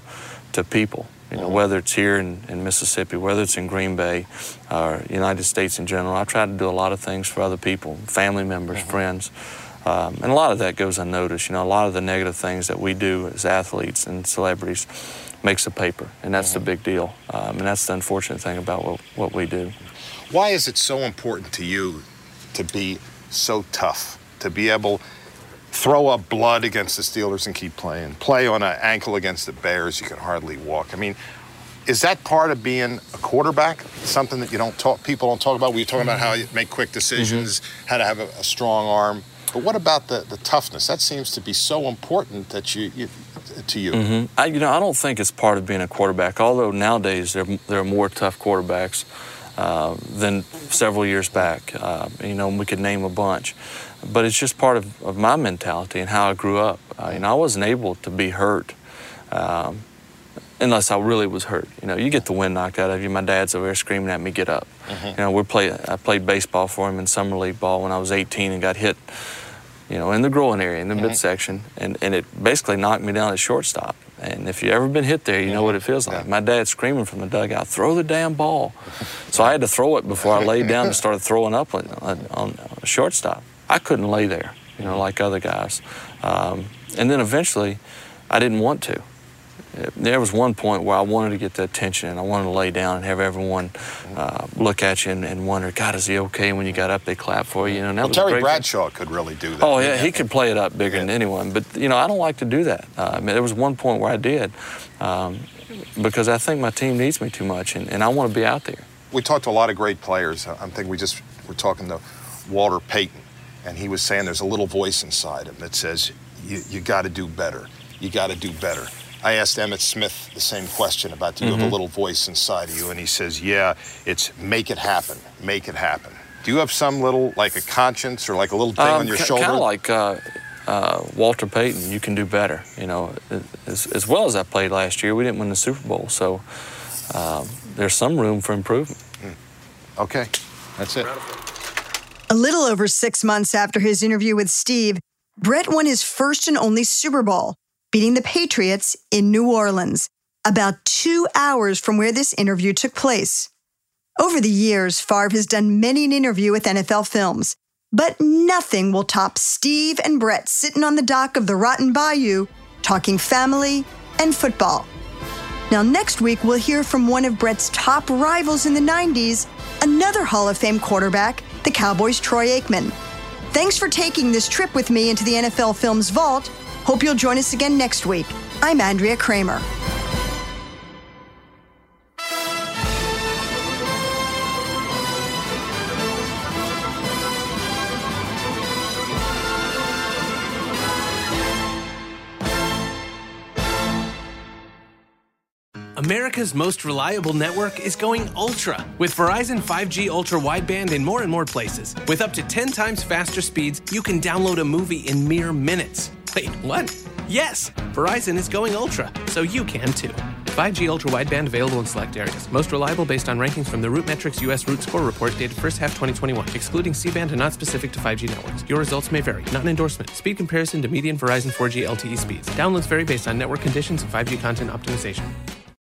to people. You know, whether it's here in, in Mississippi, whether it's in Green Bay, or United States in general, I try to do a lot of things for other people, family members, friends. Um, and a lot of that goes unnoticed. You know, a lot of the negative things that we do as athletes and celebrities makes the paper, and that's the big deal. Um, and that's the unfortunate thing about what, what we do. Why is it so important to you to be so tough, to be able throw up blood against the Steelers and keep playing, play on an ankle against the Bears, you can hardly walk. I mean, is that part of being a quarterback? Something that you don't talk, people don't talk about. We were talking about how you make quick decisions, how to have a, a strong arm. But what about the, the toughness? That seems to be so important that you, you to you. hmm I, you know, I don't think it's part of being a quarterback. Although nowadays there there are more tough quarterbacks uh, than several years back. Uh, you know, we could name a bunch, but it's just part of, of my mentality and how I grew up. Uh, you know, I wasn't able to be hurt. Um, Unless I really was hurt, you know, you get the wind knocked out of you. My dad's over there screaming at me, "Get up!" You know, we play. I played baseball for him in summer league ball when I was 18 and got hit, you know, in the groin area, in the midsection, and, and it basically knocked me down at shortstop. And if you've ever been hit there, you know what it feels like. My dad's screaming from the dugout, "Throw the damn ball!" so I had to throw it before I laid down and started throwing up on, on, on a shortstop. I couldn't lay there, you know, like other guys. Um, and then eventually, I didn't want to. There was one point where I wanted to get the attention and I wanted to lay down and have everyone uh, look at you and, and, wonder, God, is he okay? When you got up, they clap for you. you know, well, Terry Bradshaw could really do that. Oh, yeah, he could play it up bigger yeah. than anyone. But, you know, I don't like to do that. Uh, I mean, there was one point where I did um, because I think my team needs me too much and, and I want to be out there. We talked to a lot of great players. I think we just were talking to Walter Payton, and he was saying there's a little voice inside him that says, you, you got to do better. You got to do better. I asked Emmitt Smith the same question about do you mm-hmm. have a mm-hmm. little voice inside of you? And he says, yeah, it's make it happen, make it happen. Do you have some little, like a conscience or like a little thing um, on your c- shoulder? Kind of like uh, uh, Walter Payton, you can do better. You know, as, as, well as I played last year, we didn't win the Super Bowl. So um, there's some room for improvement. Mm. Okay, that's it. A little over six months after his interview with Steve, Brett won his first and only Super Bowl beating the Patriots in New Orleans, about two hours from where this interview took place. Over the years, Favre has done many an interview with NFL films, but nothing will top Steve and Brett sitting on the dock of the Rotten Bayou talking family and football. Now, next week, we'll hear from one of Brett's top rivals in the 90s, another Hall of Fame quarterback, the Cowboys' Troy Aikman. Thanks for taking this trip with me into the NFL Films Vault. Hope you'll join us again next week. I'm Andrea Kremer. America's most reliable network is going ultra with Verizon 5G ultra wideband in more and more places. With up to 10 times faster speeds, you can download a movie in mere minutes. Wait, what? Yes, Verizon is going ultra, so you can too. 5G ultra wideband available in select areas. Most reliable based on rankings from the RootMetrics US Root Score report dated first half 2021, excluding C-band and not specific to 5G networks. Your results may vary. Not an endorsement. Speed comparison to median Verizon 4G LTE speeds. Downloads vary based on network conditions and 5G content optimization.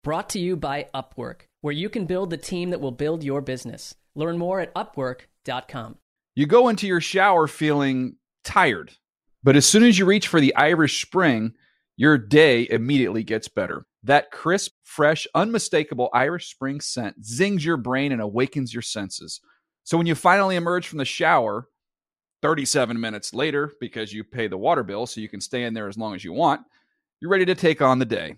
Brought to you by Upwork, where you can build the team that will build your business. Learn more at upwork.com. You go into your shower feeling tired but as soon as you reach for the Irish Spring, your day immediately gets better. That crisp, fresh, unmistakable Irish Spring scent zings your brain and awakens your senses. So when you finally emerge from the shower, 37 minutes later, because you pay the water bill so you can stay in there as long as you want, you're ready to take on the day